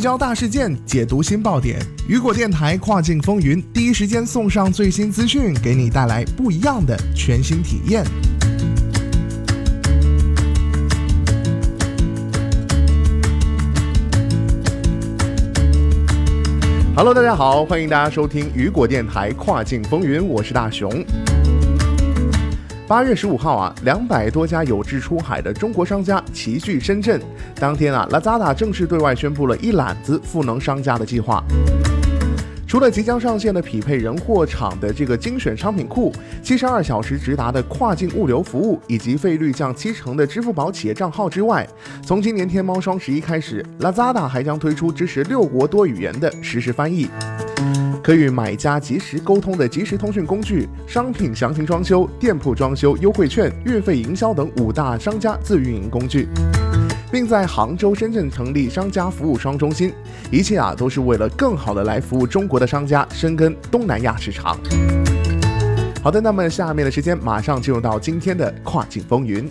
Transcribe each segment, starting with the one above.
聚焦大事件，解读新爆点。雨果电台跨境风云，第一时间送上最新资讯，给你带来不一样的全新体验。Hello，大家好，欢迎大家收听雨果电台跨境风云，我是大熊。八月十五号啊，两百多家有志出海的中国商家齐聚深圳。当天啊，Lazada 正式对外宣布了一揽子赋能商家的计划。除了即将上线的匹配人货场的这个精选商品库、七十二小时直达的跨境物流服务，以及费率降七成的支付宝企业账号之外，从今年天猫双十一开始，Lazada 还将推出支持六国多语言的实时翻译。可与买家及时沟通的即时通讯工具、商品详情装修、店铺装修优惠券、运费营销等五大商家自运营工具，并在杭州、深圳成立商家服务双中心，一切啊都是为了更好的来服务中国的商家，深耕东南亚市场。好的，那么下面的时间马上进入到今天的跨境风云。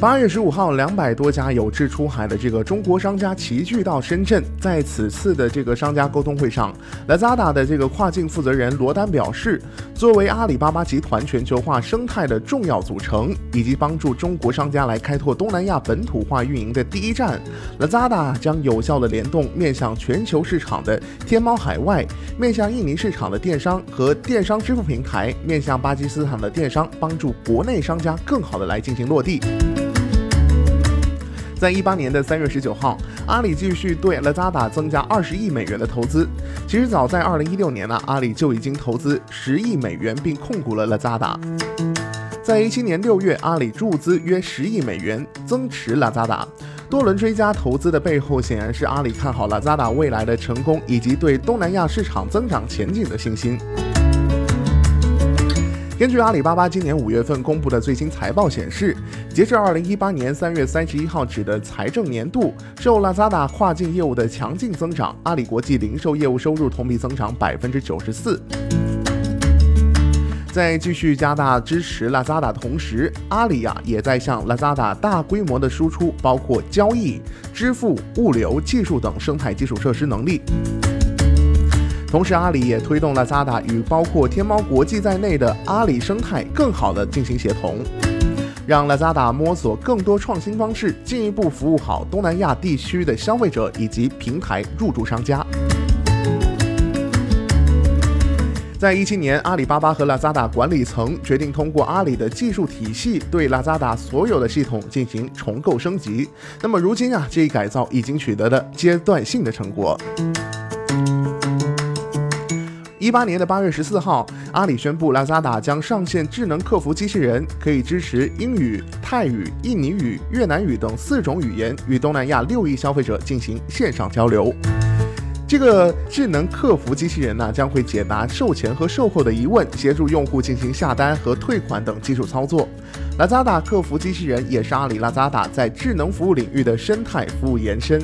八月十五号，两百多家有志出海的这个中国商家齐聚到深圳。在此次的这个商家沟通会上，Lazada 的这个跨境负责人罗丹表示，作为阿里巴巴集团全球化生态的重要组成，以及帮助中国商家来开拓东南亚本土化运营的第一站，Lazada 将有效的联动面向全球市场的天猫海外、面向印尼市场的电商和电商支付平台、面向巴基斯坦的电商，帮助国内商家更好的来进行落地。在一八年的三月十九号，阿里继续对 Lazada 增加二十亿美元的投资。其实早在二零一六年呢，阿里就已经投资十亿美元并控股了 Lazada。在一七年六月，阿里注资约十亿美元增持 Lazada。多轮追加投资的背后，显然是阿里看好 Lazada 未来的成功以及对东南亚市场增长前景的信心。根据阿里巴巴今年五月份公布的最新财报显示，截至二零一八年三月三十一号止的财政年度，受 Lazada 跨境业务的强劲增长，阿里国际零售业务收入同比增长百分之九十四。在继续加大支持 Lazada 的同时，阿里呀也在向 Lazada 大规模的输出，包括交易、支付、物流、技术等生态基础设施能力。同时，阿里也推动了 Lazada 与包括天猫国际在内的阿里生态更好的进行协同，让 Lazada 摸索更多创新方式，进一步服务好东南亚地区的消费者以及平台入驻商家。在一七年，阿里巴巴和 Lazada 管理层决定通过阿里的技术体系对 Lazada 所有的系统进行重构升级。那么如今啊，这一改造已经取得了阶段性的成果。一八年的八月十四号，阿里宣布，Lazada 将上线智能客服机器人，可以支持英语、泰语、印尼语、越南语等四种语言，与东南亚六亿消费者进行线上交流。这个智能客服机器人呢，将会解答售前和售后的疑问，协助用户进行下单和退款等基础操作。Lazada 客服机器人也是阿里 Lazada 在智能服务领域的生态服务延伸。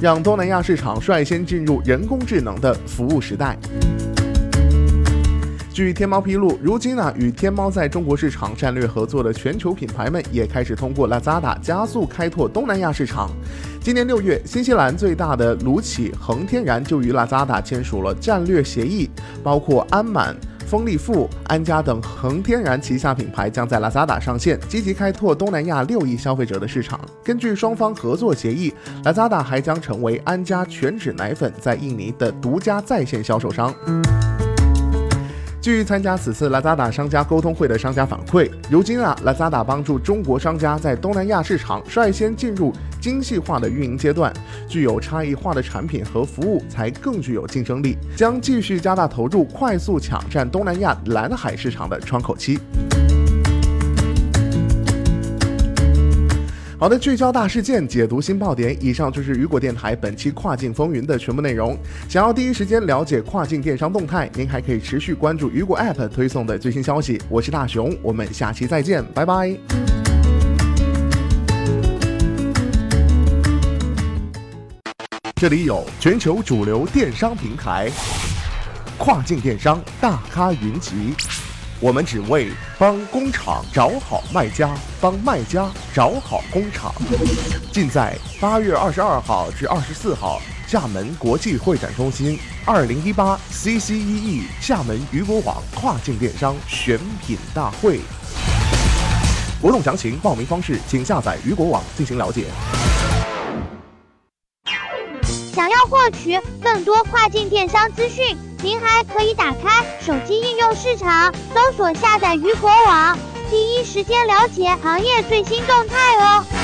让东南亚市场率先进入人工智能的服务时代。据天猫披露，如今呢，与天猫在中国市场战略合作的全球品牌们也开始通过 Lazada 加速开拓东南亚市场。今年六月，新西兰最大的卢企恒天然就与 Lazada 签署了战略协议，包括安满。丰利富、安佳等恒天然旗下品牌将在 Lazada 上线，积极开拓东南亚六亿消费者的市场。根据双方合作协议，Lazada 还将成为安佳全脂奶粉在印尼的独家在线销售商。据参加此次 Lazada 商家沟通会的商家反馈，如今啊，Lazada 帮助中国商家在东南亚市场率先进入精细化的运营阶段，具有差异化的产品和服务才更具有竞争力，将继续加大投入，快速抢占东南亚蓝海市场的窗口期。好的，聚焦大事件，解读新爆点。以上就是雨果电台本期跨境风云的全部内容。想要第一时间了解跨境电商动态，您还可以持续关注雨果 App 推送的最新消息。我是大熊，我们下期再见，拜拜。这里有全球主流电商平台。跨境电商大咖云集。我们只为帮工厂找好卖家，帮卖家找好工厂。尽在八月二十二号至二十四号，厦门国际会展中心二零一八 CCEE 厦门雨果网跨境电商选品大会。活动详情、报名方式，请下载雨果网进行了解。获取更多跨境电商资讯。您还可以打开手机应用市场，搜索下载鱼果网，第一时间了解行业最新动态哦。